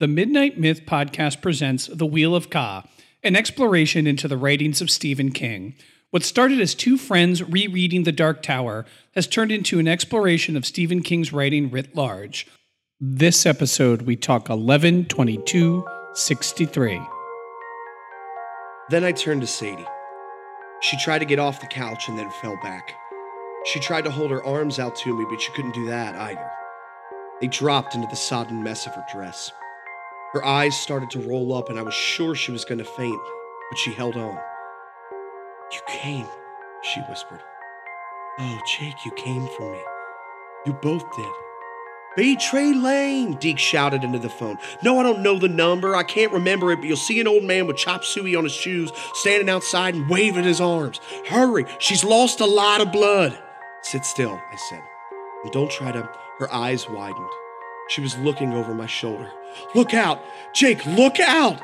The Midnight Myth podcast presents The Wheel of Ka, an exploration into the writings of Stephen King. What started as two friends rereading The Dark Tower has turned into an exploration of Stephen King's writing writ large. This episode, we talk 11 22 63. Then I turned to Sadie. She tried to get off the couch and then fell back. She tried to hold her arms out to me, but she couldn't do that either. They dropped into the sodden mess of her dress. Her eyes started to roll up, and I was sure she was going to faint, but she held on. You came, she whispered. Oh, Jake, you came for me. You both did. Bee Tree Lane, Deke shouted into the phone. No, I don't know the number. I can't remember it, but you'll see an old man with chop suey on his shoes standing outside and waving his arms. Hurry, she's lost a lot of blood. Sit still, I said. And don't try to. Her eyes widened. She was looking over my shoulder. Look out! Jake, look out!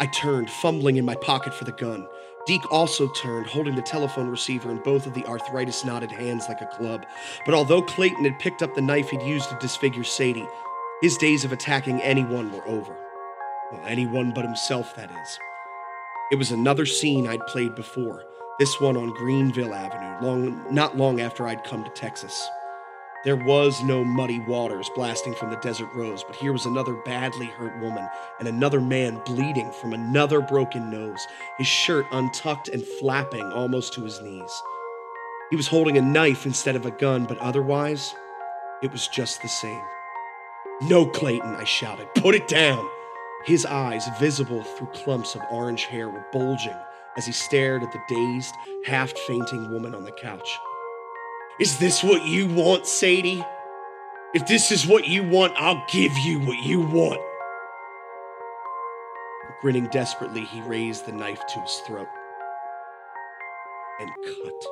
I turned, fumbling in my pocket for the gun. Deke also turned, holding the telephone receiver in both of the arthritis knotted hands like a club. But although Clayton had picked up the knife he'd used to disfigure Sadie, his days of attacking anyone were over. Well, anyone but himself, that is. It was another scene I'd played before, this one on Greenville Avenue, long, not long after I'd come to Texas. There was no muddy waters blasting from the desert rose, but here was another badly hurt woman and another man bleeding from another broken nose, his shirt untucked and flapping almost to his knees. He was holding a knife instead of a gun, but otherwise, it was just the same. No, Clayton, I shouted. Put it down. His eyes, visible through clumps of orange hair, were bulging as he stared at the dazed, half fainting woman on the couch. Is this what you want, Sadie? If this is what you want, I'll give you what you want. Grinning desperately, he raised the knife to his throat and cut.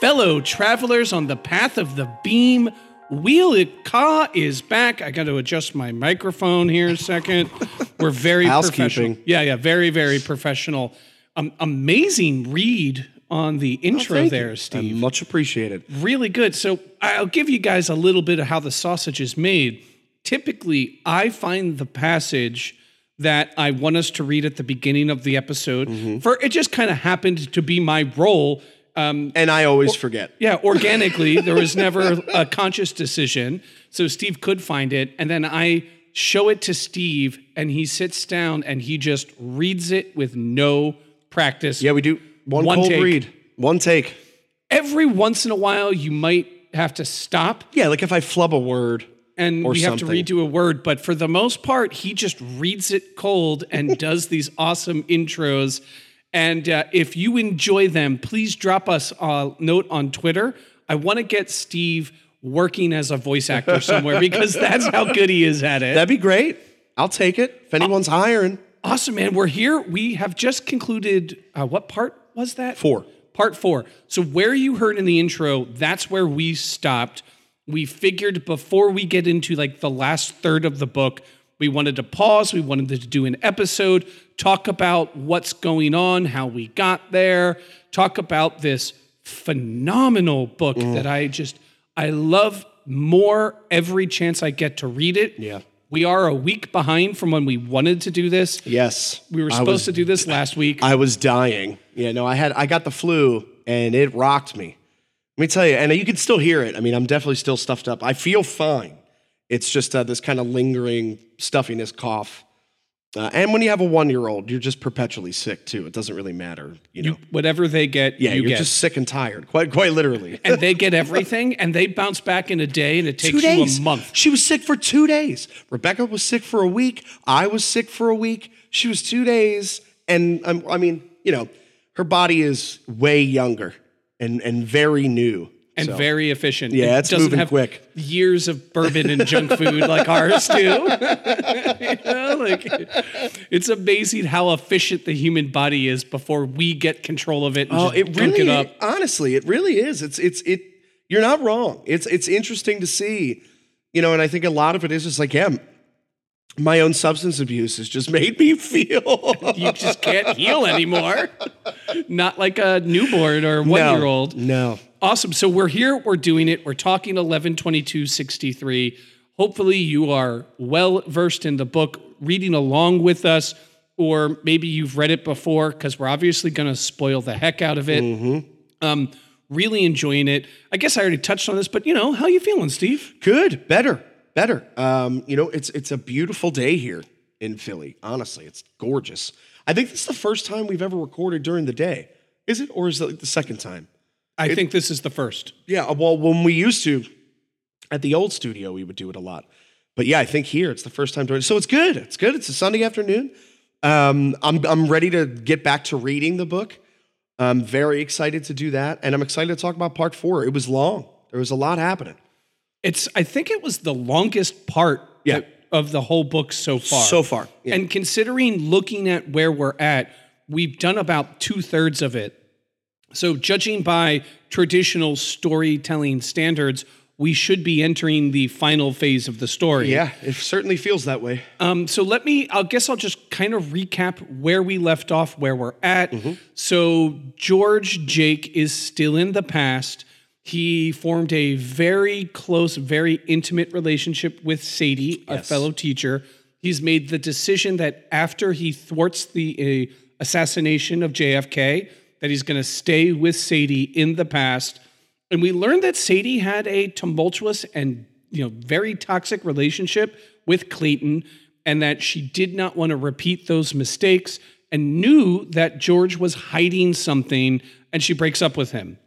Fellow travelers on the path of the beam, Wheel of Ka is back. I got to adjust my microphone here a second. We're very Housekeeping. professional. Yeah, yeah, very, very professional. Um, amazing read on the intro Thank there. Steve. Much appreciated. Really good. So I'll give you guys a little bit of how the sausage is made. Typically, I find the passage that I want us to read at the beginning of the episode. Mm-hmm. For it just kind of happened to be my role. Um, And I always forget. yeah, organically, there was never a conscious decision. So Steve could find it. And then I show it to Steve, and he sits down and he just reads it with no practice. Yeah, we do one, One cold take. read, one take. Every once in a while, you might have to stop Yeah, like if I flub a word. and Or we have to redo a word. But for the most part, he just reads it cold and does these awesome intros. And uh, if you enjoy them, please drop us a note on Twitter. I want to get Steve working as a voice actor somewhere because that's how good he is at it. That'd be great. I'll take it if anyone's hiring. awesome, man. We're here. We have just concluded. Uh, what part was that? Four. Part four. So, where you heard in the intro, that's where we stopped. We figured before we get into like the last third of the book, we wanted to pause. We wanted to do an episode, talk about what's going on, how we got there, talk about this phenomenal book Mm. that I just, I love more every chance I get to read it. Yeah. We are a week behind from when we wanted to do this. Yes. We were supposed was- to do this last week. I was dying. Yeah, no, I had I got the flu and it rocked me. Let me tell you, and you can still hear it. I mean, I'm definitely still stuffed up. I feel fine. It's just uh, this kind of lingering stuffiness cough. Uh, and when you have a one year old, you're just perpetually sick too. It doesn't really matter, you know. Whatever they get, yeah, you you're get. just sick and tired, quite quite literally. and they get everything, and they bounce back in a day, and it takes you a month. She was sick for two days. Rebecca was sick for a week. I was sick for a week. She was two days, and um, I mean, you know, her body is way younger and and very new And So, very efficient. Yeah, It it's doesn't moving have quick. Years of bourbon and junk food like ours do. You know, like, it's amazing how efficient the human body is before we get control of it and Oh, just it really it up. honestly, it really is. It's it's it. You're not wrong. It's it's interesting to see, you know, and I think a lot of it is just like, yeah, my own substance abuse has just made me feel You just can't heal anymore. Not like a newborn or one year old. No. Awesome. So we're here, we're doing it. We're talking 11 22 63. Hopefully, you are well versed in the book, reading along with us, or maybe you've read it before because we're obviously going to spoil the heck out of it. Um, really enjoying it. I guess I already touched on this, but you know, how you feeling, Steve? Good, better, better. Um, you know, it's it's a beautiful day here in Philly. Honestly, it's gorgeous. I think this is the first time we've ever recorded during the day. Is it, or is it like the second time? I think this is the first. Yeah. Well, when we used to at the old studio, we would do it a lot. But yeah, I think here it's the first time doing it. So it's good. It's good. It's a Sunday afternoon. Um, I'm I'm ready to get back to reading the book. I'm very excited to do that, and I'm excited to talk about part four. It was long. There was a lot happening. It's, I think it was the longest part Yeah. that- of the whole book so far. So far, yeah. And considering looking at where we're at, we've done about two thirds of it. So, judging by traditional storytelling standards, we should be entering the final phase of the story. Yeah, it certainly feels that way. Um, so let me, I guess I'll just kind of recap where we left off, where we're at. So George Jake is still in the past. He formed a very close, very intimate relationship with Sadie, a fellow teacher. He's made the decision that after he thwarts the uh, assassination of JFK, that he's going to stay with Sadie in the past. And we learned that Sadie had a tumultuous and you know very toxic relationship with Clayton, and that she did not want to repeat those mistakes, and knew that George was hiding something, and she breaks up with him.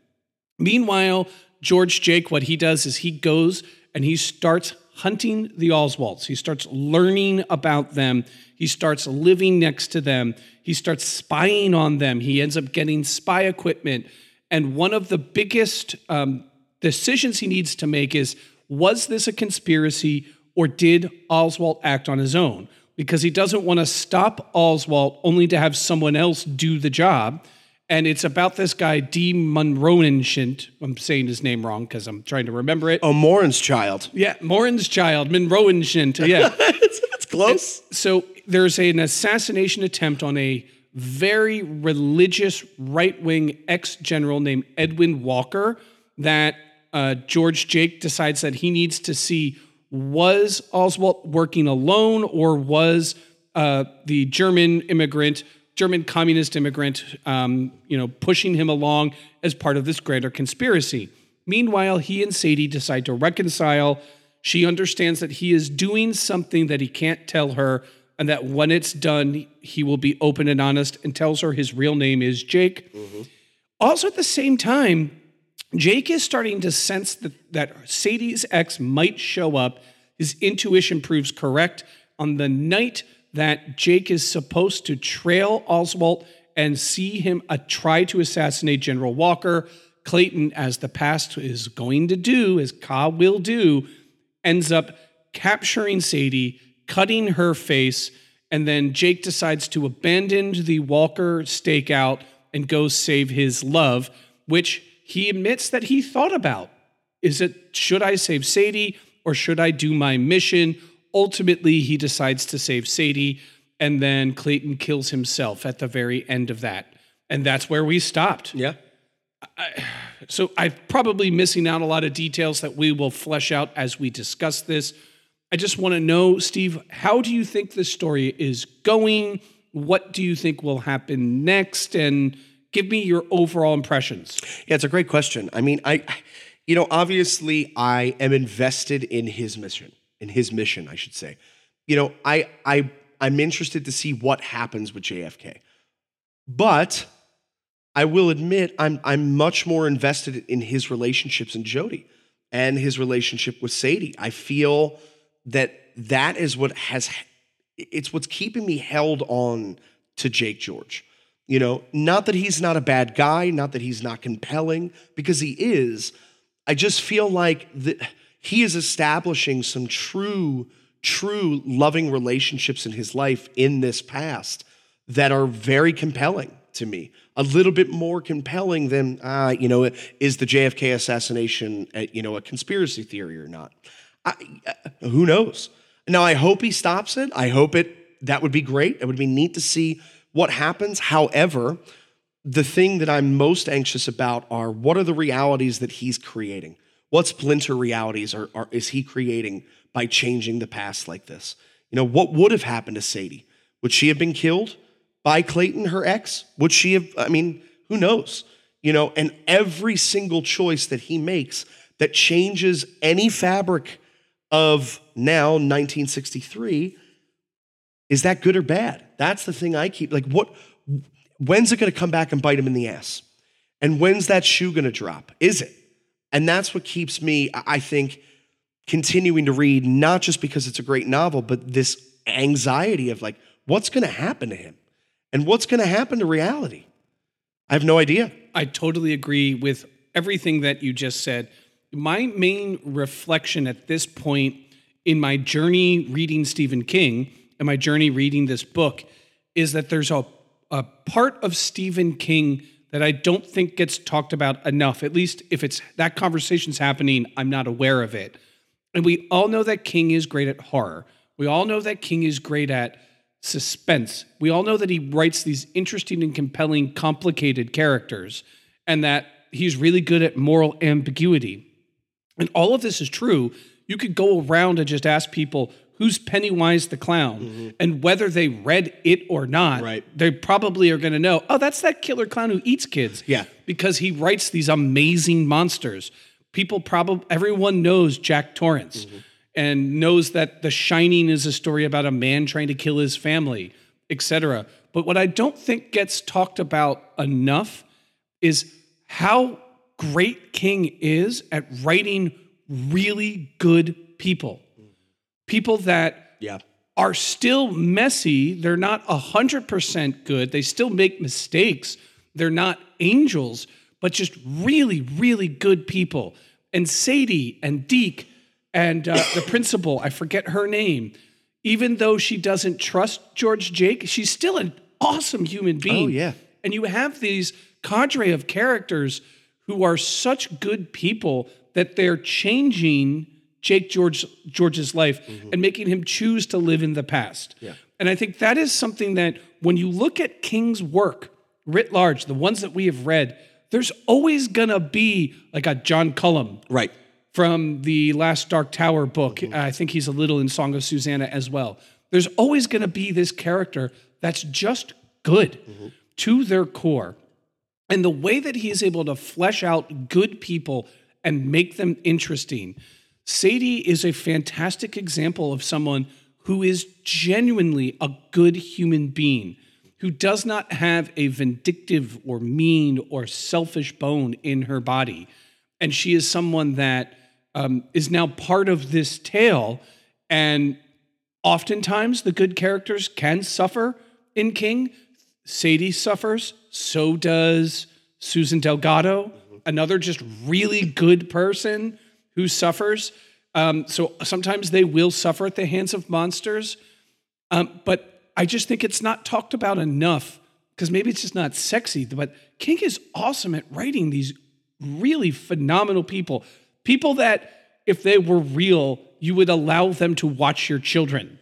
Meanwhile, George Jake, what he does is he goes and he starts hunting the Oswalds. He starts learning about them. He starts living next to them. He starts spying on them. He ends up getting spy equipment. And one of the biggest um, decisions he needs to make is was this a conspiracy or did Oswald act on his own? Because he doesn't want to stop Oswald only to have someone else do the job. And it's about this guy, D. Monroenshint. I'm saying his name wrong because I'm trying to remember it. Oh, Mohrenschildt. Yeah, Mohrenschildt, Monroenshint. Yeah. it's close. so there's an assassination attempt on a very religious right wing ex general named Edwin Walker that uh, George Jake decides that he needs to see was Oswald working alone or was uh, the German immigrant, German communist immigrant, um, you know, pushing him along as part of this greater conspiracy. Meanwhile, he and Sadie decide to reconcile. She understands that he is doing something that he can't tell her, and that when it's done, he will be open and honest and tells her his real name is Jake. Also, at the same time, Jake is starting to sense that, that Sadie's ex might show up. His intuition proves correct. On the night that Jake is supposed to trail Oswald and see him uh, try to assassinate General Walker, Clayton, as the past is going to do, as Ka will do, ends up capturing Sadie, cutting her face, and then Jake decides to abandon the Walker stakeout and go save his love, which he admits that he thought about. Is it should I save Sadie or should I do my mission? Ultimately, he decides to save Sadie, and then Clayton kills himself at the very end of that. And that's where we stopped. Yeah. So I'm probably missing out a lot of details that we will flesh out as we discuss this. I just want to know, Steve, how do you think this story is going? What do you think will happen next? And give me your overall impressions. Yeah, it's a great question. I mean, I, you know, obviously, I am invested in his mission, in his mission, I should say. You know, I, I, I'm interested to see what happens with JFK, but I will admit I'm, I'm much more invested in his relationships and Jodie and his relationship with Sadie. I feel that that is what has, it's what's keeping me held on to Jake George. You know, not that he's not a bad guy, not that he's not compelling, because he is. I just feel like that he is establishing some true, true loving relationships in his life in this past that are very compelling to me. A little bit more compelling than, uh, you know, is the JFK assassination, uh, you know, a conspiracy theory or not? I, uh, who knows? Now, I hope he stops it. I hope it, that would be great. It would be neat to see what happens. However, the thing that I'm most anxious about are what are the realities that he's creating? What splinter realities are, are, is he creating by changing the past like this? You know, what would have happened to Sadie? Would she have been killed by Clayton, her ex? Would she have, I mean, who knows? You know, and every single choice that he makes that changes any fabric of now 1963 is that good or bad? That's the thing I keep like what when's it going to come back and bite him in the ass? And when's that shoe going to drop? Is it? And that's what keeps me I think continuing to read not just because it's a great novel but this anxiety of like what's going to happen to him and what's going to happen to reality. I have no idea. I totally agree with everything that you just said. My main reflection at this point in my journey reading Stephen King and my journey reading this book is that there's a, a part of Stephen King that I don't think gets talked about enough. At least if it's that conversation's happening, I'm not aware of it. And we all know that King is great at horror. We all know that King is great at suspense. We all know that he writes these interesting and compelling, complicated characters, and that he's really good at moral ambiguity. And all of this is true. You could go around and just ask people who's Pennywise the clown, mm-hmm. and whether they read it or not, right. they probably are going to know. Oh, that's that killer clown who eats kids. Yeah, because he writes these amazing monsters. People probably everyone knows Jack Torrance. Mm-hmm and knows that The Shining is a story about a man trying to kill his family, etc. But what I don't think gets talked about enough is how great King is at writing really good people. People that yeah. are still messy. They're not 100% good. They still make mistakes. They're not angels, but just really, really good people. And Sadie and Deke and uh, the principal, I forget her name, even though she doesn't trust George Jake, she's still an awesome human being. Oh, yeah. And you have these cadre of characters who are such good people that they're changing Jake George George's life mm-hmm. and making him choose to live in the past. Yeah. And I think that is something that when you look at King's work writ large, the ones that we have read, there's always gonna be like a John Cullum. Right from the last Dark Tower book. Mm-hmm. I think he's a little in Song of Susannah as well. There's always going to be this character that's just good mm-hmm. to their core. And the way that he is able to flesh out good people and make them interesting. Sadie is a fantastic example of someone who is genuinely a good human being, who does not have a vindictive or mean or selfish bone in her body. And she is someone that um, is now part of this tale. And oftentimes the good characters can suffer in King. Sadie suffers, so does Susan Delgado, another just really good person who suffers. Um, so sometimes they will suffer at the hands of monsters. Um, but I just think it's not talked about enough because maybe it's just not sexy. But King is awesome at writing these really phenomenal people People that, if they were real, you would allow them to watch your children,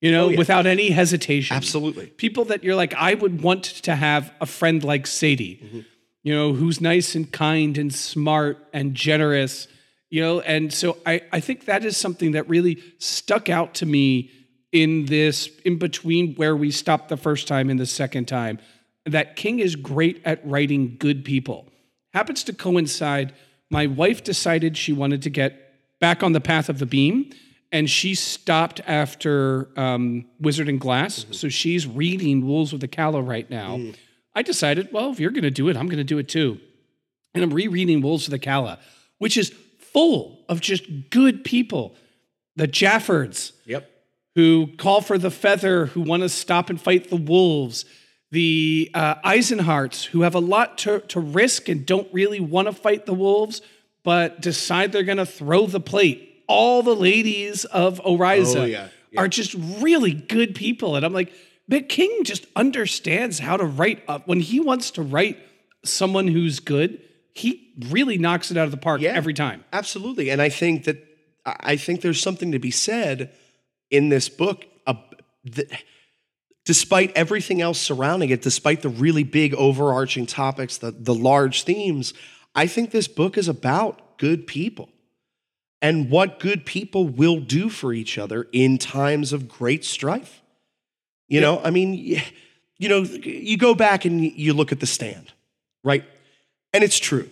you know, oh, yeah. without any hesitation. Absolutely. People that you're like, I would want to have a friend like Sadie, mm-hmm. you know, who's nice and kind and smart and generous, you know, and so I, I think that is something that really stuck out to me in this, in between where we stopped the first time and the second time, that King is great at writing good people. Happens to coincide my wife decided she wanted to get back on the path of the beam and she stopped after um, Wizard and Glass. Mm-hmm. So she's reading Wolves of the Calla right now. Mm. I decided, well, if you're going to do it, I'm going to do it too. And I'm rereading Wolves of the Calla, which is full of just good people. The Jaffords, yep. who call for the feather, who want to stop and fight the wolves the uh, Eisenharts, who have a lot to, to risk and don't really want to fight the wolves, but decide they're going to throw the plate. All the ladies of Oriza oh, yeah, yeah. are just really good people. And I'm like, but King just understands how to write up. When he wants to write someone who's good, he really knocks it out of the park yeah, every time. Absolutely. And I think that I think there's something to be said in this book, uh, th- despite everything else surrounding it, despite the really big overarching topics, the, the large themes, I think this book is about good people and what good people will do for each other in times of great strife. You know, I mean, you know, you go back and you look at the stand, right? And it's true.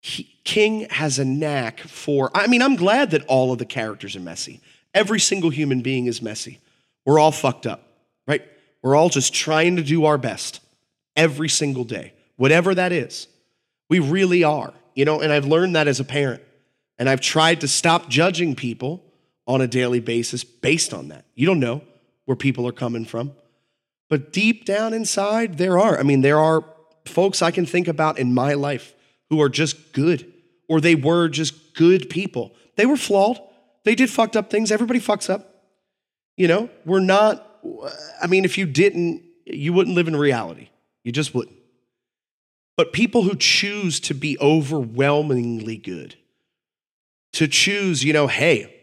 He- King has a knack for, I mean, I'm glad that all of the characters are messy. Every single human being is messy. We're all fucked up, right? We're all just trying to do our best every single day, whatever that is. We really are, you know, and I've learned that as a parent. And I've tried to stop judging people on a daily basis based on that. You don't know where people are coming from. But deep down inside, there are. I mean, there are folks I can think about in my life who are just good, or they were just good people. They were flawed. They did fucked up things. Everybody fucks up. You know, we're not, I mean, if you didn't, you wouldn't live in reality. You just wouldn't. But people who choose to be overwhelmingly good, to choose, you know, hey,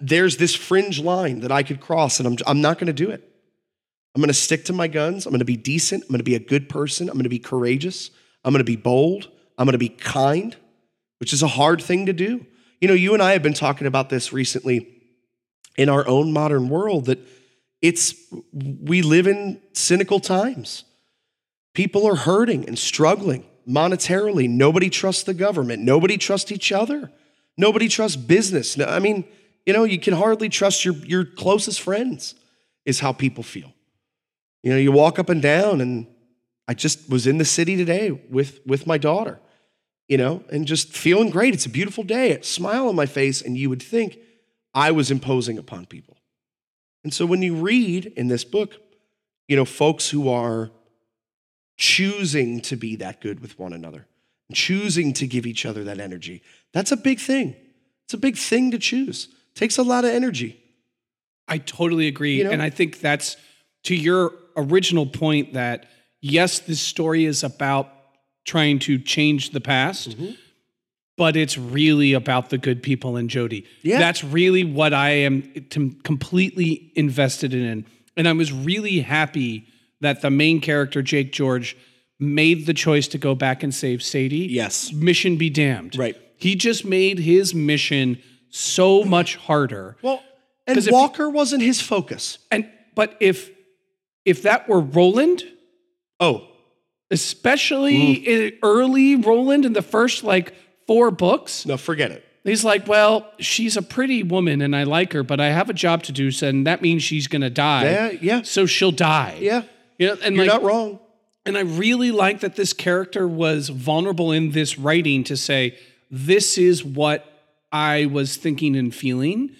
there's this fringe line that I could cross and I'm, I'm not going to do it. I'm going to stick to my guns. I'm going to be decent. I'm going to be a good person. I'm going to be courageous. I'm going to be bold. I'm going to be kind, which is a hard thing to do. You know, you and I have been talking about this recently in our own modern world that it's we live in cynical times. People are hurting and struggling monetarily. Nobody trusts the government. Nobody trusts each other. Nobody trusts business. I mean, you know, you can hardly trust your, your closest friends, is how people feel. You know, you walk up and down, and I just was in the city today with, with my daughter, you know, and just feeling great. It's a beautiful day, a smile on my face, and you would think I was imposing upon people. And so when you read in this book, you know, folks who are choosing to be that good with one another, choosing to give each other that energy, that's a big thing. It's a big thing to choose. It takes a lot of energy. I totally agree. You know? And I think that's to your original point that yes, this story is about trying to change the past, Mm-hmm. but it's really about the good people in Jodie. Yeah. That's really what I am t- completely invested in. And I was really happy that the main character, Jake George, made the choice to go back and save Sadie. Yes. Mission be damned. Right. He just made his mission so much harder. Well, and Walker wasn't his focus. And but if if that were Roland, Oh, especially Mm. early Roland in the first like four books, no, forget it. he's like, well, she's a pretty woman and I like her, but I have a job to do, so and that means she's gonna die. Yeah, yeah. So she'll die. Yeah, You know, and you're like, not wrong. and I really like that this character was vulnerable in this writing to say, this is what I was thinking and feeling.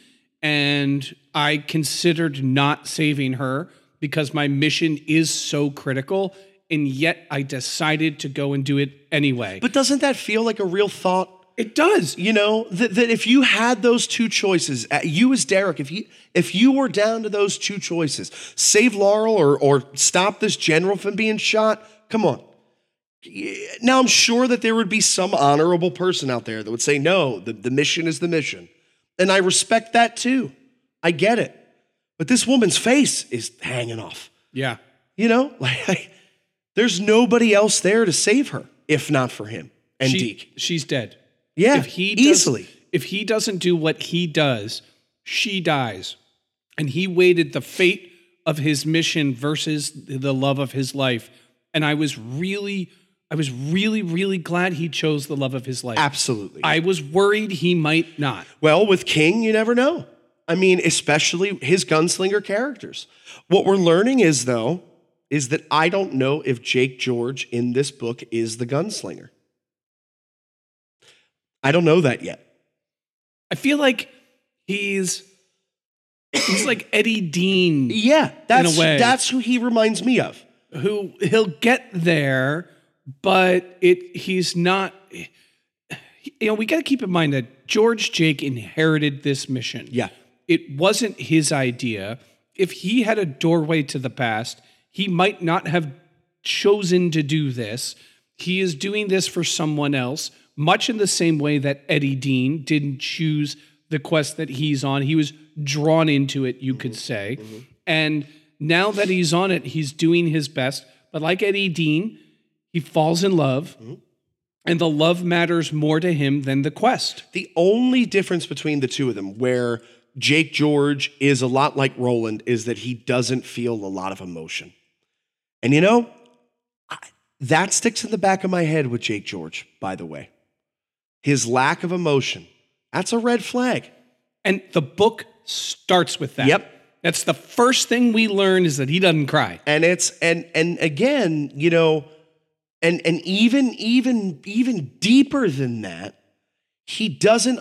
And I considered not saving her because my mission is so critical. And yet I decided to go and do it anyway. But doesn't that feel like a real thought? it does. You know that, that if you had those two choices, uh, you as Derek, if you if you were down to those two choices, save Laurel or or stop this general from being shot. Come on. Now I'm sure that there would be some honorable person out there that would say no. The, the mission is the mission, and I respect that too. I get it, but this woman's face is hanging off. Yeah. You know, like there's nobody else there to save her if not for him and She- Deke. she's dead. Yeah, if he does- easily. if he doesn't do what he does, she dies. And he waited the fate of his mission versus the love of his life. And I was really, I was really, really glad he chose the love of his life. Absolutely. I was worried he might not. Well, with King, you never know. I mean, especially his gunslinger characters. What we're learning is, though, is that I don't know if Jake George in this book is the gunslinger. I don't know that yet. I feel like he's he's like Eddie Dean, Yeah, that's that's who he reminds me of. who he'll get there, but it he's not. You know, we got to keep in mind that George Jake inherited this mission. Yeah. It wasn't his idea. If he had a doorway to the past, he might not have chosen to do this. He is doing this for someone else, much in the same way that Eddie Dean didn't choose the quest that he's on. He was drawn into it, you could mm-hmm. say. Mm-hmm. And now that he's on it, he's doing his best. But like Eddie Dean, he falls in love, mm-hmm. and the love matters more to him than the quest. The only difference between the two of them, where Jake George is a lot like Roland, is that he doesn't feel a lot of emotion. And you know, I, that sticks in the back of my head with Jake George, by the way. His lack of emotion. That's a red flag. And the book starts with that. Yep. That's the first thing we learn is that he doesn't cry. and it's and and again you know and and even even even deeper than that he doesn't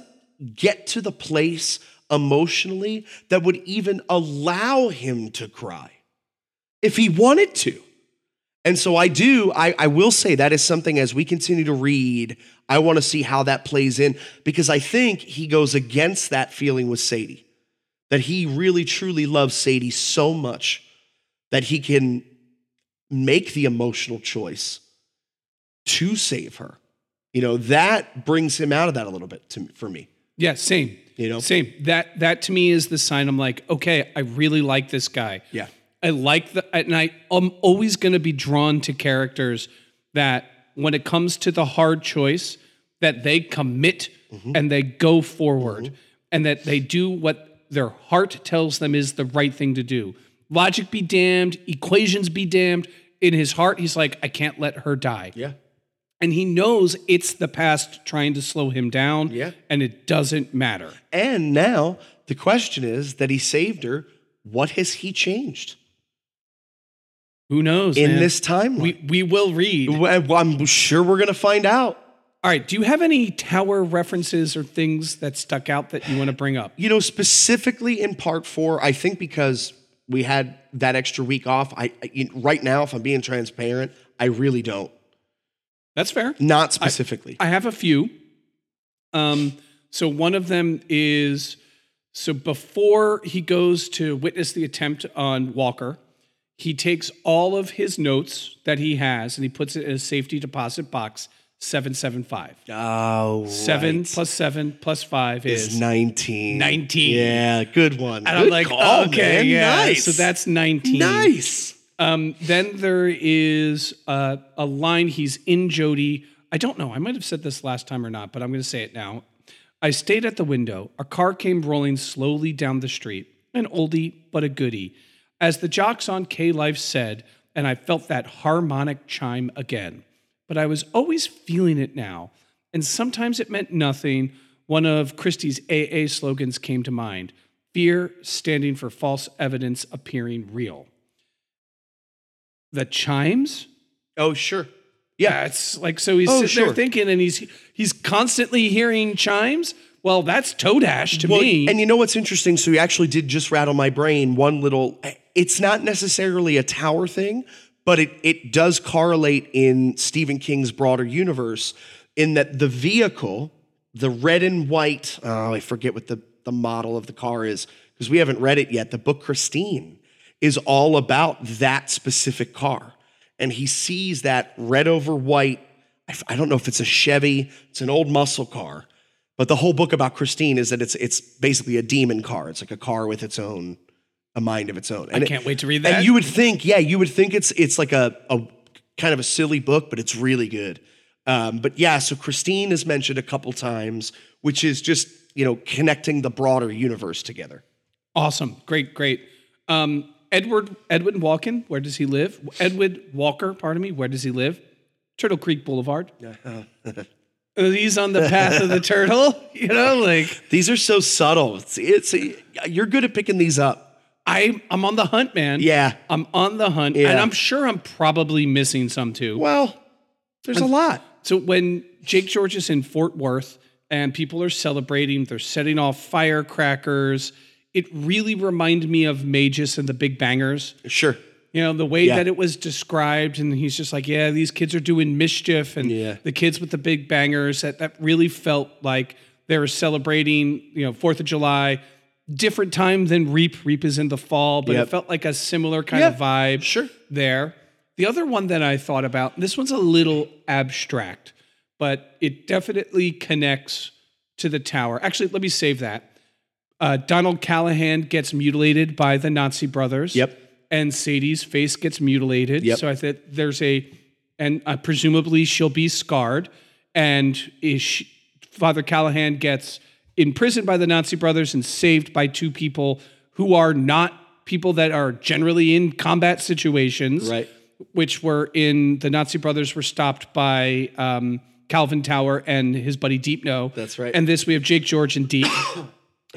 get to the place emotionally that would even allow him to cry if he wanted to and so i do i, I will say that is something as we continue to read i want to see how that plays in because i think he goes against that feeling with sadie that he really truly loves sadie so much that he can make the emotional choice to save her. You know, that brings him out of that a little bit to, for me. Yeah, same. You know? Same. That that to me is the sign I'm like, okay, I really like this guy. Yeah. I like the and I I'm always going to be drawn to characters that when it comes to the hard choice that they commit mm-hmm. and they go forward mm-hmm. and that they do what their heart tells them is the right thing to do. Logic be damned, equations be damned. In his heart, he's like, I can't let her die. Yeah. And he knows it's the past trying to slow him down. Yeah. And it doesn't matter. And now the question is that he saved her. What has he changed Who knows? in man? this timeline? we we will read. Well, I'm sure we're going to find out. All right. Do you have any tower references or things that stuck out that you want to bring up? You know, specifically in part four, I think because we had that extra week off, I, I right now, if I'm being transparent, I really don't. That's fair. Not specifically. I have a few. Um, so one of them is so before he goes to witness the attempt on Walker, he takes all of his notes that he has and he puts it in a safety deposit box 775. oh, Seven right. plus seven plus five is is 19. 19. Yeah, good one. And I'm Good like, call, okay, man. yeah. Nice. So that's 19. nice. Um, then there is uh, a line. He's in Jodie. I don't know. I might have said this last time or not, but I'm going to say it now. I stayed at the window. A car came rolling slowly down the street. An oldie, but a goodie. As the jocks on KLIF said, and I felt that harmonic chime again. But I was always feeling it now. And sometimes it meant nothing. One of Christy's AA slogans came to mind fear standing for false evidence appearing real the chimes. Oh, sure. Yeah, it's like so he's Oh, sitting sure. there thinking, and he's he's constantly hearing chimes. Well, that's toe dash to Well, me. and you know what's interesting? So you actually did just rattle my brain. One little, it's not necessarily a tower thing, but it, it does correlate in Stephen King's broader universe in that the vehicle, the red and white, oh, I forget what the, the model of the car is because we haven't read it yet. The book Christine is all about that specific car. And he sees that red over white. I don't know if it's a Chevy, it's an old muscle car. But the whole book about Christine is that it's it's basically a demon car. It's like a car with its own, a mind of its own. I And it- can't wait to read that. and you would think, yeah, you would think it's it's like a, a kind of a silly book, but it's really good. Um, but yeah, so Christine is mentioned a couple times, which is just you know connecting the broader universe together. awesome, great, great. Um, Edward Edwin Walken, where does he live? Edward Walker, pardon me, where does he live? Turtle Creek Boulevard. Uh, he's on the path of the turtle. You know, like These are so subtle. It's, it's you're good at picking these up. I I'm on the hunt, man. Yeah. I'm on the hunt, and I'm sure I'm probably missing some too. Well, there's a lot. So when Jake George is in Fort Worth and people are celebrating, they're setting off firecrackers. It really reminded me of Mejis and the Big Bangers. Sure. You know, the way Yeah. that it was described, and he's just like, yeah, these kids are doing mischief, and Yeah. the kids with the big bangers. That that really felt like they were celebrating, you know, Fourth of July. Different time than Reap. Reap is in the fall, but Yep. it felt like a similar kind of vibe sure. there. The other one that I thought about, this one's a little abstract, but it definitely connects to the tower. Actually, let me save that. Uh, Donald Callahan gets mutilated by the Nazi brothers. Yep. And Sadie's face gets mutilated. Yep. So I think there's a, and uh, presumably she'll be scarred. And is she, Father Callahan gets imprisoned by the Nazi brothers and saved by two people who are not people that are generally in combat situations. Right. Which were in the Nazi brothers were stopped by um, Calvin Tower and his buddy Deepneau. That's right. And this we have Jake George and Deep.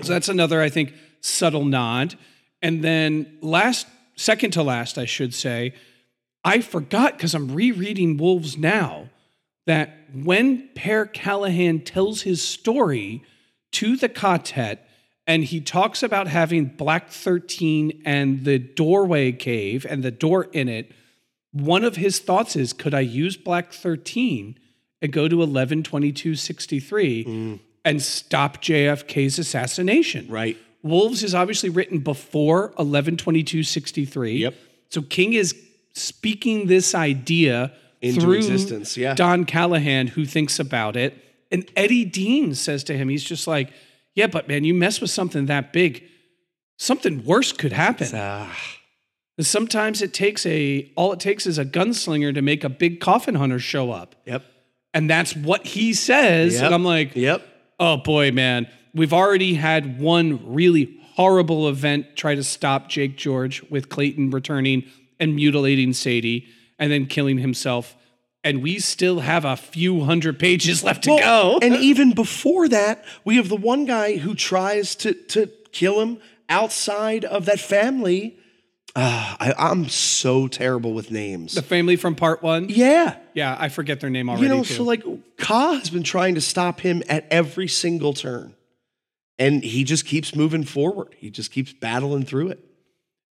So that's another, I think, subtle nod. And then last, second to last, I should say, I forgot because I'm rereading Wolves now that when Pere Callahan tells his story to the quartet, and he talks about having Black 13 and the doorway cave and the door in it, one of his thoughts is could I use Black 13 and go to 112263 and stop JFK's assassination? Right. Wolves is obviously written before 112263. Yep. So King is speaking this idea Into through existence, yeah. Don Callahan, who thinks about it. And Eddie Dean says to him, he's just like, Yeah, but man, you mess with something that big, something worse could happen. Ah. And Sometimes it takes a all it takes is a gunslinger to make a big coffin hunter show up. yep. And that's what he says. Yep. And I'm like, Yep. Oh boy, man. We've already had one really horrible event try to stop Jake George with Clayton returning and mutilating Sadie and then killing himself. And we still have a few hundred pages left to go. and even before that, we have the one guy who tries to to kill him outside of that family. Ah, I, I'm so terrible with names. the family from part one. yeah. Yeah, I forget their name already. You know, too. so like Ka has been trying to stop him at every single turn. And he just keeps moving forward. He just keeps battling through it.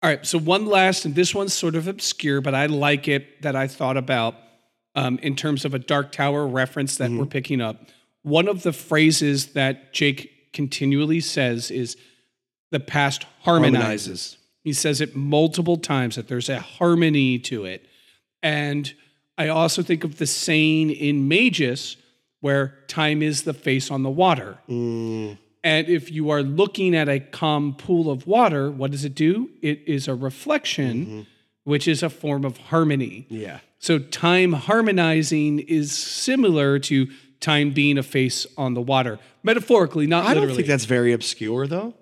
All right, so one last, and this one's sort of obscure, but I like it that I thought about um, in terms of a Dark Tower reference that we're picking up. One of the phrases that Jake continually says is the past harmonizes. Harmonizes. He says it multiple times that there's a harmony to it. And I also think of the saying in Mejis where time is the face on the water. Mm. And if you are looking at a calm pool of water, what does it do? It is a reflection, mm-hmm. which is a form of harmony. Yeah. So time harmonizing is similar to time being a face on the water, metaphorically, not I literally. don't think that's very obscure though.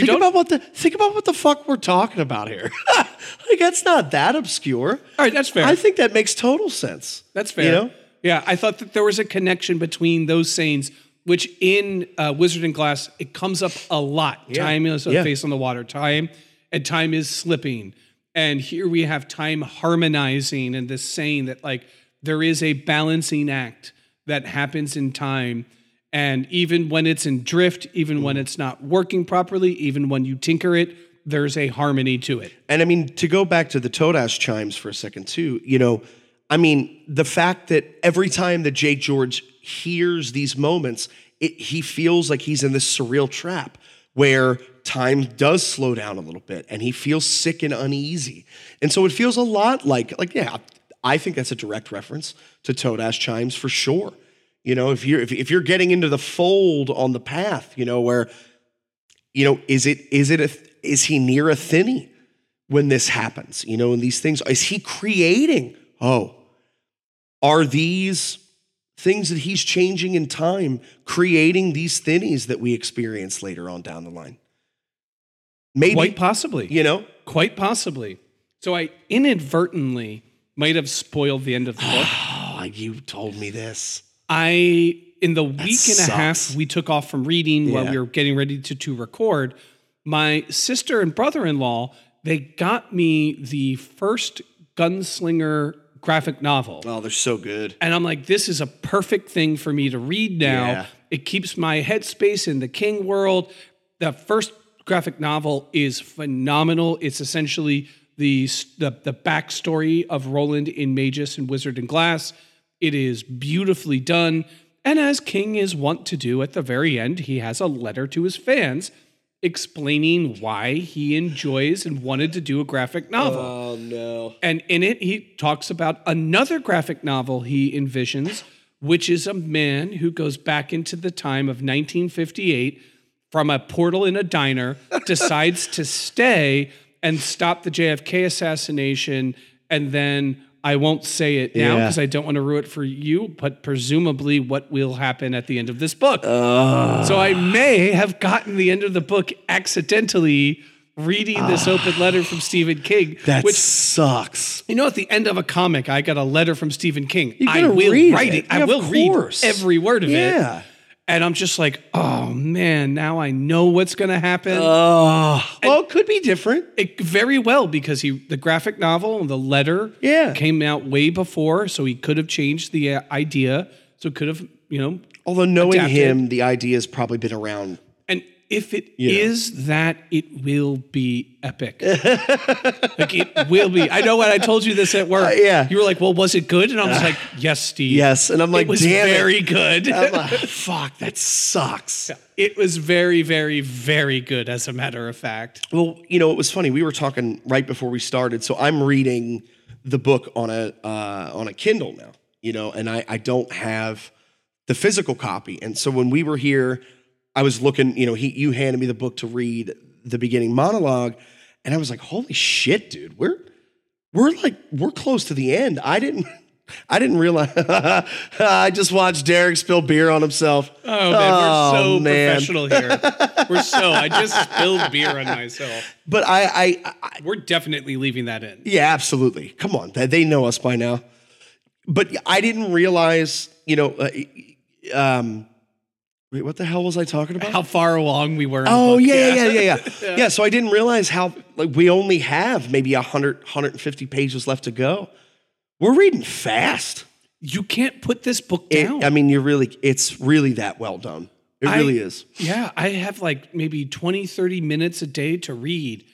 You think don't? about what the think about what the fuck we're talking about here. like that's not that obscure. All right, that's fair. I think that makes total sense. That's fair. You know? Yeah, I thought that there was a connection between those sayings, which in uh, Wizard and Glass it comes up a lot. Time is a Yeah. face on the water. Time and time is slipping. And here we have time harmonizing and this saying that like there is a balancing act that happens in time. And even when it's in drift, even when mm-hmm. it's not working properly, even when you tinker it, there's a harmony to it. And I mean, to go back to the Todash chimes for a second, too, you know, I mean, the fact that every time that Jake George hears these moments, it, he feels like he's in this surreal trap where time does slow down a little bit and he feels sick and uneasy. And so it feels a lot like, like, yeah, I think that's a direct reference to Todash chimes for sure. You know, if you're if, if you're getting into the fold on the path, you know, where you know, is it is it a is he near a thinny when this happens? You know, and these things is he creating? Oh, are these things that he's changing in time creating these thinnies that we experience later on down the line? Maybe Quite possibly. you know. Quite possibly. So I inadvertently might have spoiled the end of the book. Oh, you told me this. I in the week and a half we took off from reading while we were getting ready to to record, my sister and brother-in-law, they got me the first gunslinger graphic novel. Oh, they're so good. And I'm like, this is a perfect thing for me to read now. Yeah. It keeps my headspace in the King world. The first graphic novel is phenomenal. It's essentially the, the, the backstory of Roland in Mejis and Wizard and Glass. It is beautifully done. And as King is wont to do at the very end, he has a letter to his fans explaining why he enjoys and wanted to do a graphic novel. Oh no. And in it, he talks about another graphic novel he envisions, which is a man who goes back into the time of 1958, from a portal in a diner, decides to stay and stop the JFK assassination. And then I won't say it now Yeah. because I don't want to ruin it for you, but presumably what will happen at the end of this book. so I may have gotten the end of the book accidentally reading this ah. open letter from Stephen King, That which sucks. you know, at the end of a comic, I got a letter from Stephen King. I will read write it. it. I Yeah, will read every word of Yeah. it. And I'm just like, oh man, now I know what's going to happen. Oh, well, it could be different. it very well because he the graphic novel and the letter Yeah. came out way before, so he could have changed the uh, idea. So could have you know, Although knowing Adapted. him, the idea has probably been around. and if it is Yeah. that, it will be epic. like it will be. I know when I told you this at work. Uh, yeah. you were like, "Well, was it good?" And I was like, "Yes, Steve." Yes, and I'm like, it was very it. good. I'm like, fuck, that sucks. it was very, very, very good. As a matter of fact, Well, you know, it was funny. We were talking right before we started. So I'm reading the book on a uh, on a Kindle now. You know, and I I don't have the physical copy. And so when we were here, I was looking. You know, he you handed me the book to read the beginning monologue, and I was like, holy shit, dude, we're we're like we're close to the end. I didn't. I didn't realize. I just watched Derek spill beer on himself. oh man, we're so Oh, man. professional here. We're so. I just spilled beer on myself. But I, I, I, We're definitely leaving that in. Yeah, absolutely. Come on, they, they know us by now. But I didn't realize, you know, uh, um, wait, what the hell was I talking about? How far along we were. Oh yeah, yeah, yeah, yeah, yeah. yeah. So I didn't realize how like we only have maybe 100, 150 pages left to go. We're reading fast. You can't put this book It- down. I mean, you're really, it's really that well done. It I- really is. Yeah, I have like maybe 20, 30 minutes a day to read.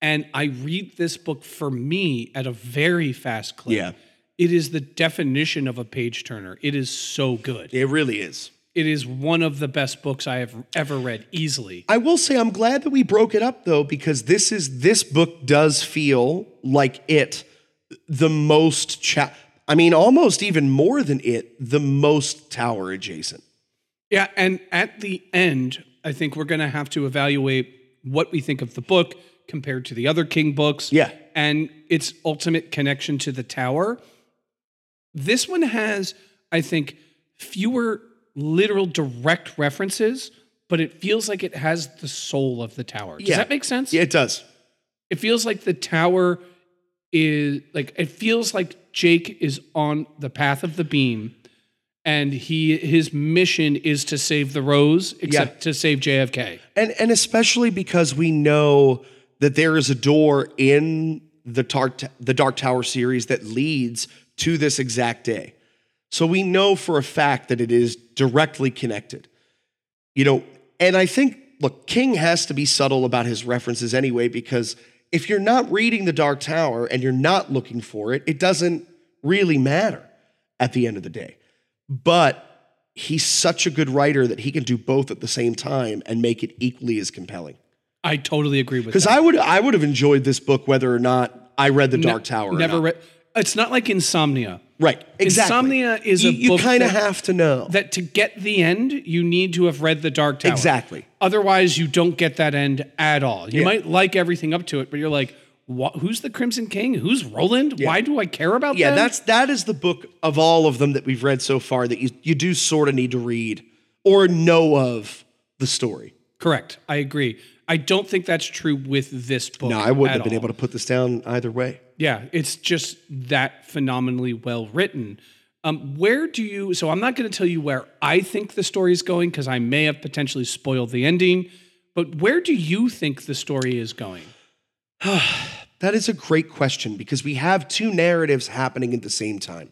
And I read this book for me at a very fast clip. Yeah. It is the definition of a page turner. It is so good. It really is. It is one of the best books I have ever read, easily. I will say I'm glad that we broke it up though, because this is this book does feel like it the most cha- I mean, almost even more than it, the most tower adjacent. Yeah, and at the end, I think we're going to have to evaluate what we think of the book compared to the other King books. Yeah. And its ultimate connection to the tower. This one has, I think, fewer literal direct references, but it feels like it has the soul of the tower. Does Yeah. that make sense? Yeah, it does. It feels like the tower is like it feels like Jake is on the path of the beam and he his mission is to save the rose except to save JFK. And and especially because we know that there is a door in the Dark the Dark Tower series that leads to this exact day. So we know for a fact that it is directly connected. You know, and I think look, King has to be subtle about his references anyway because if you're not reading the Dark Tower and you're not looking for it, it doesn't really matter at the end of the day. But he's such a good writer that he can do both at the same time and make it equally as compelling. I totally agree with Because. I would I would have enjoyed this book whether or not I read the Dark Tower. or Never read it's not like Insomnia. Right. Exactly. Insomnia is you, a you book kind of have to know. That to get the end, you need to have read the Dark Tower. Exactly. Otherwise, you don't get that end at all. You Yeah. might like everything up to it, but you're like, what, who's the Crimson King? Who's Roland? Why do I care about that? yeah, them? that's that is the book of all of them that we've read so far that you, you do sort of need to read or know of the story. correct. I agree. I don't think that's true with this book. No, I wouldn't have been all. able to put this down either way. Yeah, it's just that phenomenally well written. Um, where do you? So I'm not going to tell you where I think the story is going because I may have potentially spoiled the ending. But where do you think the story is going? That is a great question because we have two narratives happening at the same time.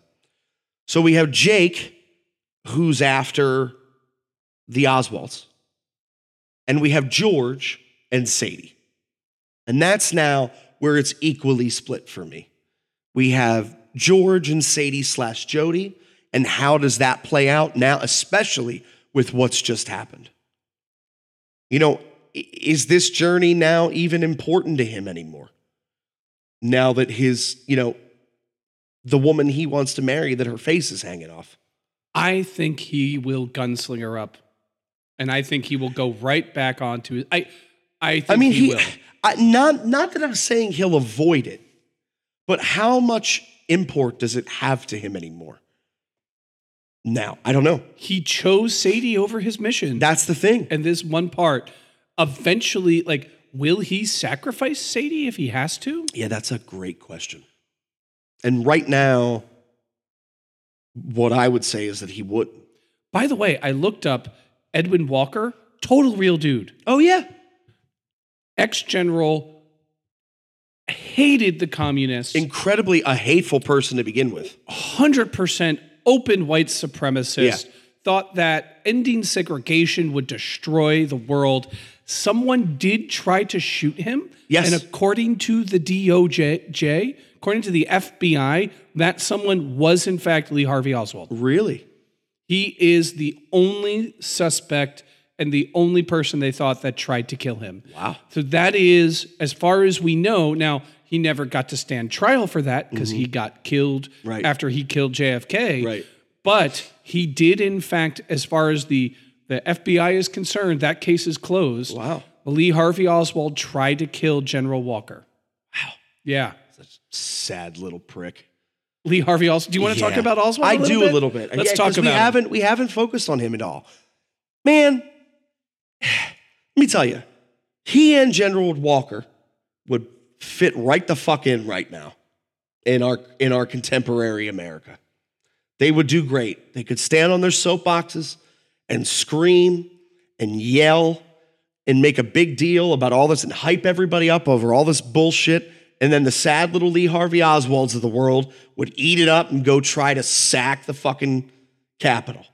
So we have Jake, who's after the Oswalds, and we have George and Sadie. And that's now where it's equally split for me. We have George and Sadie slash Jodie, and how does that play out now, especially with what's just happened? You know, is this journey now even important to him anymore? Now that his, you know, the woman he wants to marry, that her face is hanging off. I think he will gunslinger up and I think he will go right back onto. I, I think I mean, he, he, will. I, not not that I'm saying he'll avoid it, but how much import does it have to him anymore? Now, I don't know. He chose Sadie over his mission. That's the thing. and this one part, eventually, like, will he sacrifice Sadie if he has to? Yeah, that's a great question. And right now, what I would say is that he wouldn't. By the way, I looked up Edwin Walker, total real dude, Oh yeah, ex general, hated the communists, incredibly a hateful person to begin with. 100% open white supremacist, Yeah. thought that ending segregation would destroy the world. Someone did try to shoot him. Yes. And according to the DOJ, according to the FBI, that someone was in fact Lee Harvey Oswald. Really? He is the only suspect and the only person they thought that tried to kill him. Wow. So that is, as far as we know, now he never got to stand trial for that because he got killed Mm-hmm. Right. after he killed JFK. Right. But he did, in fact, as far as the, the FBI is concerned, that case is closed. Wow. Lee Harvey Oswald tried to kill General Walker. Wow. Yeah. Sad little prick. Lee Harvey Oswald. Do you want to talk about Oswald? I do bit? a little bit. Let's Yeah, talk about we him. haven't we haven't focused on him at all. Man, let me tell you, he and General Walker would fit right the fuck in right now in our in our contemporary America. They would do great. They could stand on their soapboxes and scream and yell and make a big deal about all this and hype everybody up over all this bullshit. And then the sad little Lee Harvey Oswalds of the world would eat it up and go try to sack the fucking Capitol.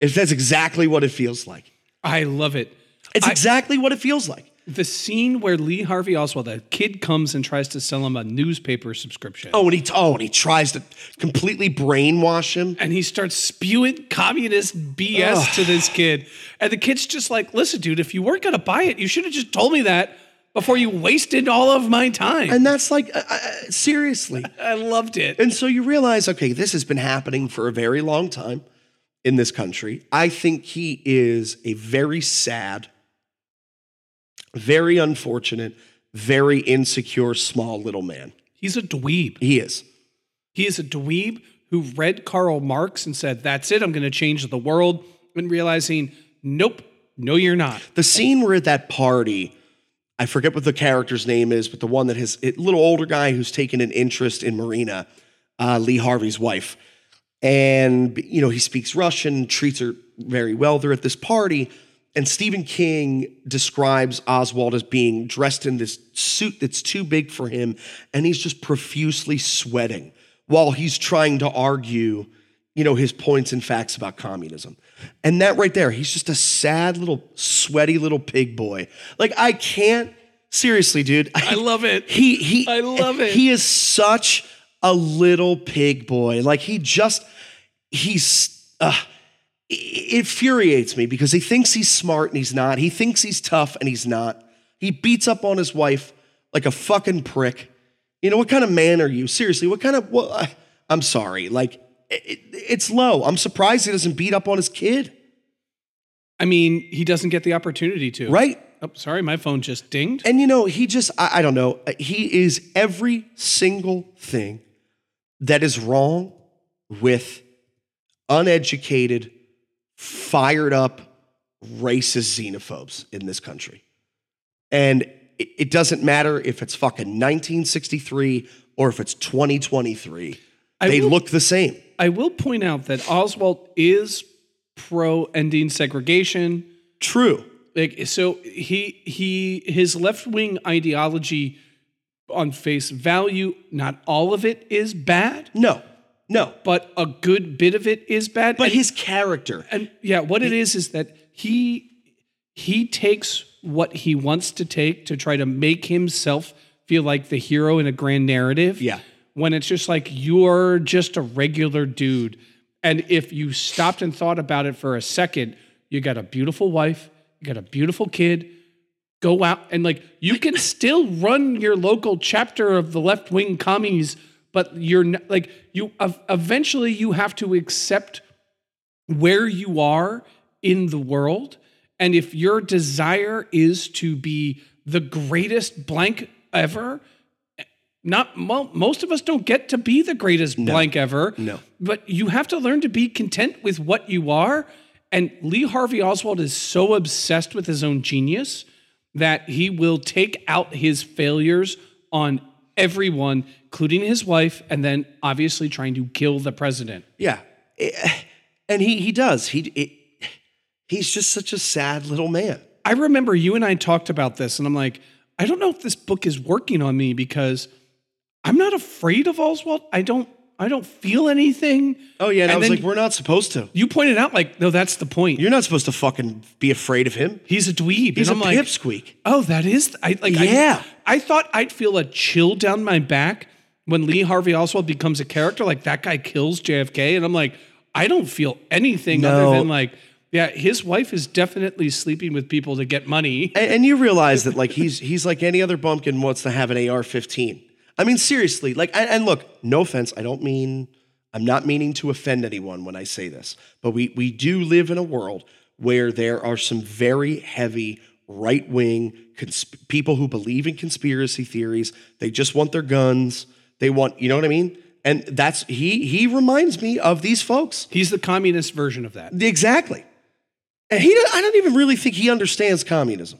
If that's exactly what it feels like. I love it. It's I- exactly what it feels like. The scene where Lee Harvey Oswald, the kid comes and tries to sell him a newspaper subscription. Oh, and he oh, and he tries to completely brainwash him. And he starts spewing communist BS Ugh. to this kid. And the kid's just like, listen, dude, if you weren't going to buy it, you should have just told me that before you wasted all of my time. And that's like uh, uh, seriously. I loved it. And so you realize, okay, this has been happening for a very long time in this country. I think he is a very sad, very unfortunate, very insecure, small little man. He's a dweeb. He is. He is a dweeb who read Karl Marx and said, that's it, I'm going to change the world. And realizing, nope, no, you're not. The scene where at that party, I forget what the character's name is, but the one that has a little older guy who's taken an interest in Marina, uh, Lee Harvey's wife. And, you know, he speaks Russian, treats her very well. They're at this party, and Stephen King describes Oswald as being dressed in this suit that's too big for him, and he's just profusely sweating while he's trying to argue, you know, his points and facts about communism. And that right there, he's just a sad little, sweaty little pig boy. Like, I can't, seriously, dude. I love it. He he I love it. He is such a little pig boy. Like he just he's uh, it infuriates me because he thinks he's smart and he's not. He thinks he's tough and he's not. He beats up on his wife like a fucking prick. You know what kind of man are you? Seriously, what kind of what I, I'm sorry. Like it, it's low. I'm surprised he doesn't beat up on his kid. I mean, he doesn't get the opportunity to. Right? Oh, sorry, my phone just dinged. And you know, he just, I, I don't know, he is every single thing that is wrong with uneducated, fired up, racist xenophobes in this country. And it, it doesn't matter if it's fucking 1963 or if it's 2023, I they will- look the same. I will point out that Oswald is pro ending segregation. True. Like so he he his left-wing ideology on face value, not all of it is bad, No, no. but a good bit of it is bad. But and, his character, and yeah, what it is is that he he takes what he wants to take to try to make himself feel like the hero in a grand narrative. Yeah. When it's just like you're just a regular dude. And if you stopped and thought about it for a second, you got a beautiful wife, you got a beautiful kid. Go out and like you can still run your local chapter of the left wing commies, but you're not, like you eventually you have to accept where you are in the world And if your desire is to be the greatest blank ever, not mo- most of us don't get to be the greatest blank ever. No. But you have to learn to be content with what you are. And Lee Harvey Oswald is so obsessed with his own genius that he will take out his failures on everyone, including his wife, and then obviously trying to kill the president. Yeah, Eh, and he he does. He it, he's just such a sad little man. I remember you and I talked about this, and I'm like, I don't know if this book is working on me because I'm not afraid of Oswald. I don't. I don't feel anything. Oh yeah, and, I was like, we're not supposed to. You pointed out, like, no, that's the point. You're not supposed to fucking be afraid of him. He's a dweeb. He's and a I'm like, pipsqueak. oh, that is. I like. I- Yeah. I, thought I'd feel a chill down my back when Lee Harvey Oswald becomes a character. Like that guy kills JFK, and I'm like, I don't feel anything No. other than like, yeah, his wife is definitely sleeping with people to get money. And, and you realize that like he's he's like any other bumpkin wants to have an AR-15. I mean, seriously. Like, and, and look, no offense. I don't mean. I'm not meaning to offend anyone when I say this, but we we do live in a world where there are some very heavy right wing consp- people who believe in conspiracy theories. They just want their guns. They want, you know what I mean? And that's he he reminds me of these folks. He's the communist version of that. Exactly. And he I don't even really think he understands communism.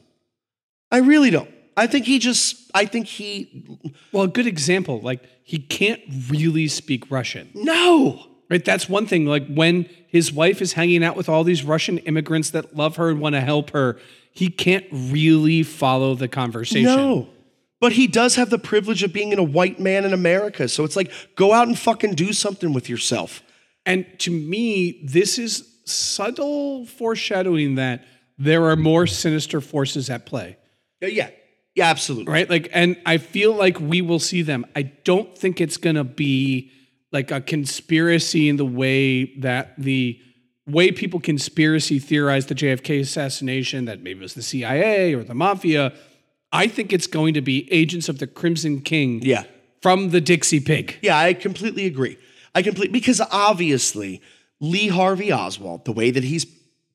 I really don't. I think he just I think he Well, a good example, like he can't really speak Russian. no. Right? That's one thing. Like when his wife is hanging out with all these Russian immigrants that love her and want to help her, he can't really follow the conversation. No. But he does have the privilege of being a white man in America. So it's like go out and fucking do something with yourself. And to me, this is subtle foreshadowing that there are more sinister forces at play. Uh, yeah, yeah. Absolutely. Right? Like, and I feel like we will see them. I don't think it's going to be like a conspiracy in the way that the way people conspiracy theorize the JFK assassination, that maybe it was the CIA or the mafia. I think it's going to be agents of the Crimson King Yeah. from the Dixie Pig. Yeah, I completely agree. I completely because obviously Lee Harvey Oswald, the way that he's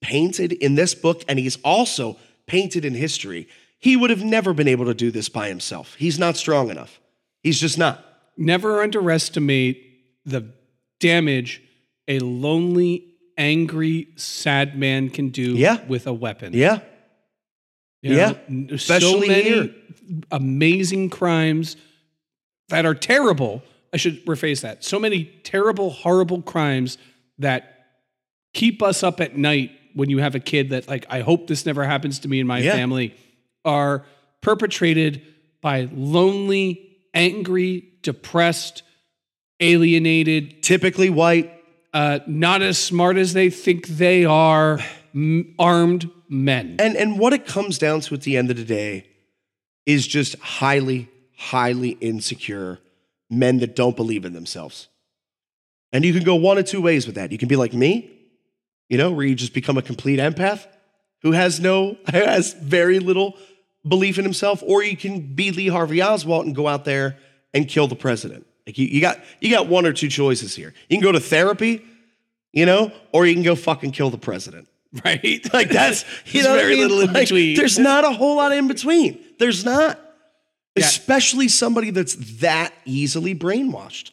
painted in this book, and he's also painted in history, he would have never been able to do this by himself. He's not strong enough. He's just not. Never underestimate the damage a lonely, angry, sad man can do Yeah. with a weapon. Yeah. You Yeah. n- so Especially many here. amazing crimes that are terrible. I should rephrase that. So many terrible, horrible crimes that keep us up at night when you have a kid that, like, I hope this never happens to me and my Yeah. family, are perpetrated by lonely, angry, depressed, alienated, Typically white. uh, not as smart as they think they are, m- armed men. And and what it comes down to at the end of the day is just highly, highly insecure men that don't believe in themselves. And you can go one of two ways with that. You can be like me, you know, where you just become a complete empath who has no, has very little belief in himself, or you can be Lee Harvey Oswald and go out there and kill the president. Like you, you got you got one or two choices here. You can go to therapy, you know, or you can go fucking kill the president. right? Like that's you There's know what I very mean? little in Like, between. There's not a whole lot in between. There's not. Yeah. Especially somebody that's that easily brainwashed.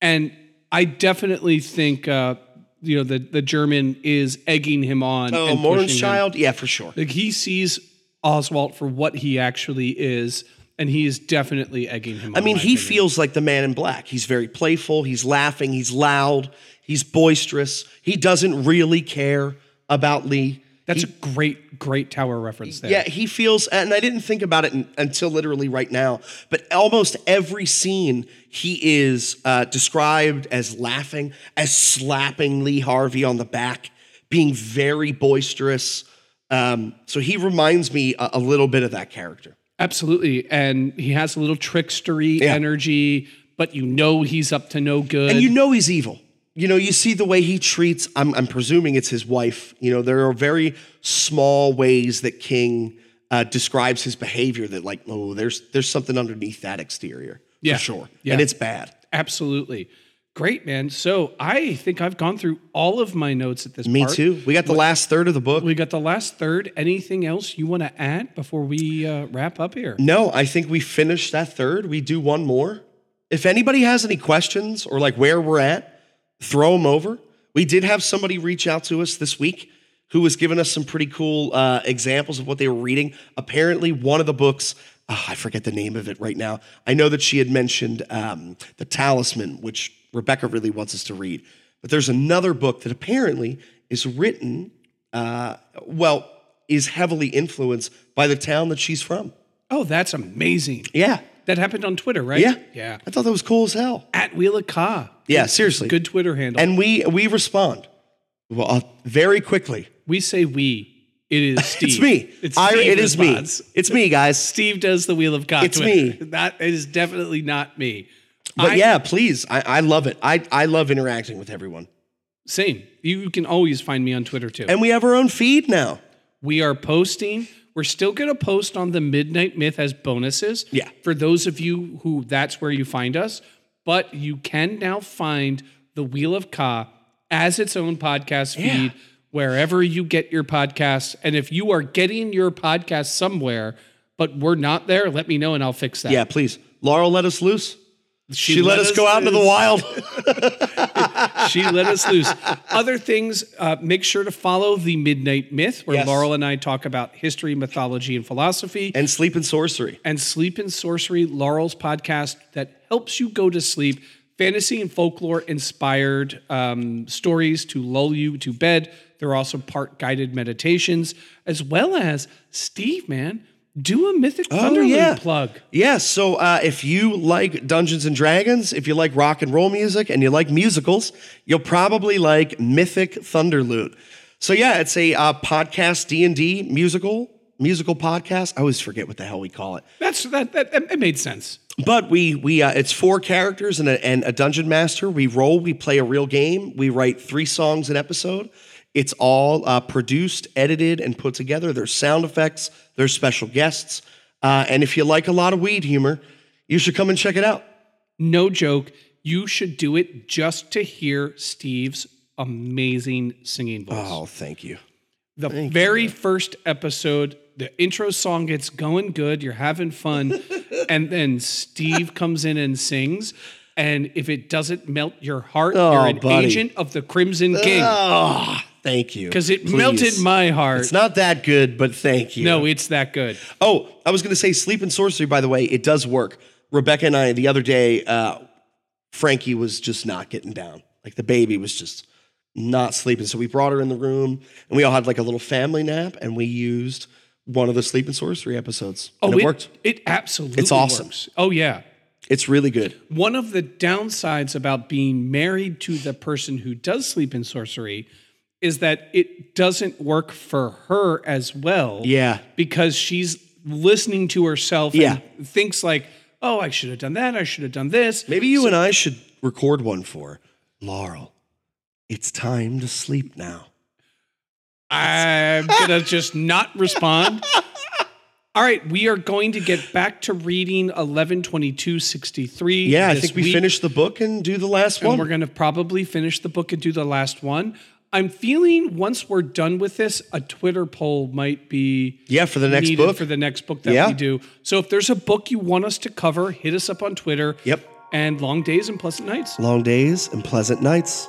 And I definitely think uh, you know the the German is egging him on. Oh, and Mohrenschildt? Yeah, for sure. Like he sees Oswald for what he actually is, and he is definitely egging him. I mean, he opinion. feels like the man in black. He's very playful, he's laughing, he's loud, he's boisterous. He doesn't really care about Lee. that's a great, great tower reference there. Yeah, he feels, and I didn't think about it un- until literally right now, but almost every scene he is uh, described as laughing, as slapping Lee Harvey on the back, being very boisterous. Um, so he reminds me a, a little bit of that character. absolutely. And he has a little trickstery Yeah. energy, but you know he's up to no good. And you know he's evil. You know, you see the way he treats, I'm, I'm presuming it's his wife. You know, there are very small ways that King uh, describes his behavior that, like, oh, there's there's something underneath that exterior. Yeah. For sure. Yeah. And it's bad. Absolutely. Great, man. So I think I've gone through all of my notes at this point. Me part. too. We got the last third of the book. We got the last third. Anything else you want to add before we uh, wrap up here? No, I think we finished that third. We do one more. If anybody has any questions or like where we're at, throw them over. We did have somebody reach out to us this week who was giving us some pretty cool uh, examples of what they were reading. Apparently, one of the books, ah, I forget the name of it right now. I know that she had mentioned um, The Talisman, which Rebecca really wants us to read. But there's another book that apparently is written, uh, well, is heavily influenced by the town that she's from. Oh, that's amazing. Yeah. That happened on Twitter, right? Yeah. Yeah. I thought that was cool as hell. At Wheel of Ka. Yeah, seriously. Good Twitter handle. And we we respond. Well, uh, very quickly. we say we. It is Steve. It's me. It's I, Steve it is me. It's me, guys. Steve does the Wheel of Ka. It's Twitter. me. That is definitely not me. But I- yeah, please. I, I love it. I, I love interacting with everyone. Same. You can always find me on Twitter too. And we have our own feed now. We are posting. We're still going to post on the Midnight Myth as bonuses. Yeah. For those of you who that's where you find us. But you can now find the Wheel of Ka as its own podcast feed wherever you get your podcasts. And if you are getting your podcast somewhere, but we're not there, let me know and I'll fix that. Yeah, please. Laurel let us loose. She, let, us go out into the wild. she let us loose. Other things, uh, make sure to follow the Midnight Myth, where Yes. Laurel and I talk about history, mythology, and philosophy. and sleep and sorcery. and Sleep and Sorcery, Laurel's podcast that helps you go to sleep. Fantasy and folklore inspired um, stories to lull you to bed. They're also part guided meditations, as well as Steve, man, do a Mythic Thunderlute Oh, yeah. plug. Yeah, so uh, if you like Dungeons and Dragons, if you like rock and roll music, and you like musicals, you'll probably like Mythic Thunder Thunderlute. So yeah, it's a uh, podcast D and D musical musical podcast. I always forget what the hell we call it. That's that. That it made sense. But we we uh, it's four characters and a, and a dungeon master. We roll, we play a real game. We write three songs an episode. It's all uh, produced, edited, and put together. There's sound effects. There's special guests. Uh, and if you like a lot of weed humor, you should come and check it out. No joke. You should do it just to hear Steve's amazing singing voice. Oh, thank you. the very first episode, the intro song gets going good, you're having fun, and then Steve comes in and sings. And if it doesn't melt your heart, Oh, you're an buddy. agent of the Crimson King. Oh, thank you. Because it Please. melted my heart. It's not that good, but thank you. no, it's that good. Oh, I was going to say sleep and sorcery, by the way, it does work. Rebecca and I, the other day, uh, Frankie was just not getting down. Like the baby was just not sleeping. So we brought her in the room and we all had like a little family nap and we used one of the sleep and sorcery episodes. Oh, and it, it worked. It absolutely It's awesome. works. Oh, yeah. It's really good. One of the downsides about being married to the person who does sleep and sorcery is that it doesn't work for her as well. Yeah. Because she's listening to herself Yeah. and thinks like, oh, I should have done that. I should have done this. Maybe you and I should record one for. Laurel. It's time to sleep now. I'm gonna just not respond. All right, we are going to get back to reading 112263. Yeah, I think we week. finish the book and do the last and one. we're going to probably finish the book and do the last one. I'm feeling once we're done with this, a Twitter poll might be Yeah, for the next book. for the next book that Yeah. we do. So if there's a book you want us to cover, hit us up on Twitter. Yep. And long days and pleasant nights. Long days and pleasant nights.